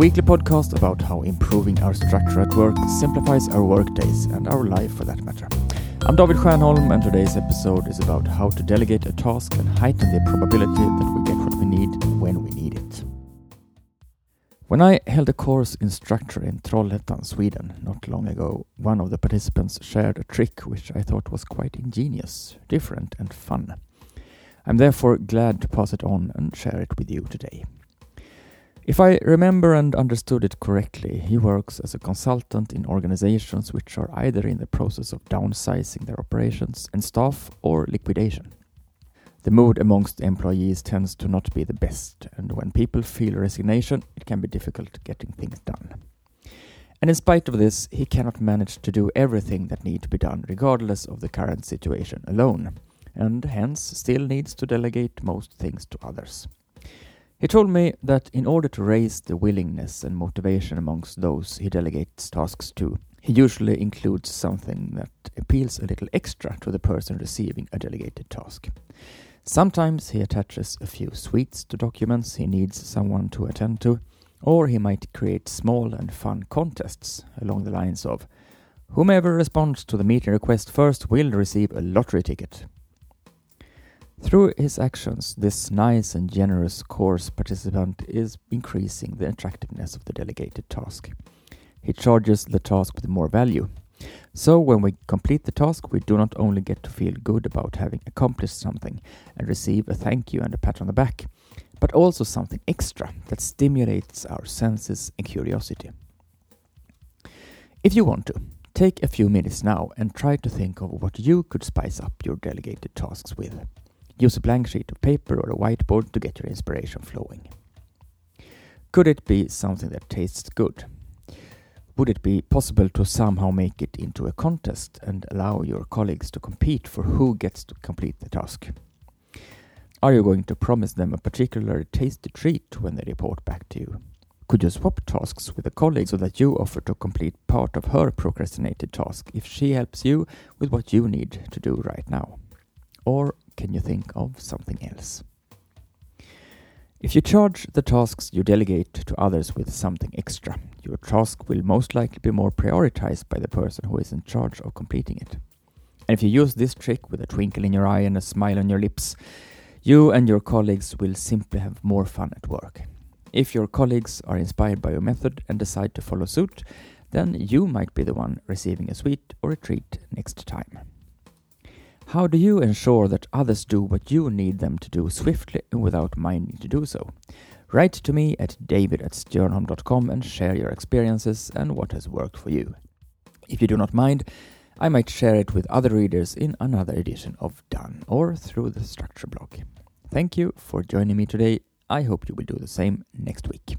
weekly podcast about how improving our structure at work simplifies our workdays and our life for that matter. I'm David Stjernholm, and today's episode is about how to delegate a task and heighten the probability that we get what we need when we need it. When I held a course in structure in Trollhättan, Sweden, not long ago, one of the participants shared a trick which I thought was quite ingenious, different, and fun. I'm therefore glad to pass it on and share it with you today. If I remember and understood it correctly, he works as a consultant in organizations which are either in the process of downsizing their operations and staff or liquidation. The mood amongst employees tends to not be the best, and when people feel resignation, it can be difficult getting things done. And in spite of this, he cannot manage to do everything that needs to be done, regardless of the current situation, alone, and hence still needs to delegate most things to others. He told me that in order to raise the willingness and motivation amongst those he delegates tasks to, he usually includes something that appeals a little extra to the person receiving a delegated task. Sometimes he attaches a few sweets to documents he needs someone to attend to, or he might create small and fun contests along the lines of Whomever responds to the meeting request first will receive a lottery ticket, through his actions, this nice and generous course participant is increasing the attractiveness of the delegated task. He charges the task with more value. So, when we complete the task, we do not only get to feel good about having accomplished something and receive a thank you and a pat on the back, but also something extra that stimulates our senses and curiosity. If you want to, take a few minutes now and try to think of what you could spice up your delegated tasks with. Use a blank sheet of paper or a whiteboard to get your inspiration flowing. Could it be something that tastes good? Would it be possible to somehow make it into a contest and allow your colleagues to compete for who gets to complete the task? Are you going to promise them a particularly tasty treat when they report back to you? Could you swap tasks with a colleague so that you offer to complete part of her procrastinated task if she helps you with what you need to do right now? Or can you think of something else? If you charge the tasks you delegate to others with something extra, your task will most likely be more prioritized by the person who is in charge of completing it. And if you use this trick with a twinkle in your eye and a smile on your lips, you and your colleagues will simply have more fun at work. If your colleagues are inspired by your method and decide to follow suit, then you might be the one receiving a sweet or a treat next time. How do you ensure that others do what you need them to do swiftly and without minding to do so? Write to me at david at stjernholm.com and share your experiences and what has worked for you. If you do not mind, I might share it with other readers in another edition of Done or through the structure blog. Thank you for joining me today. I hope you will do the same next week.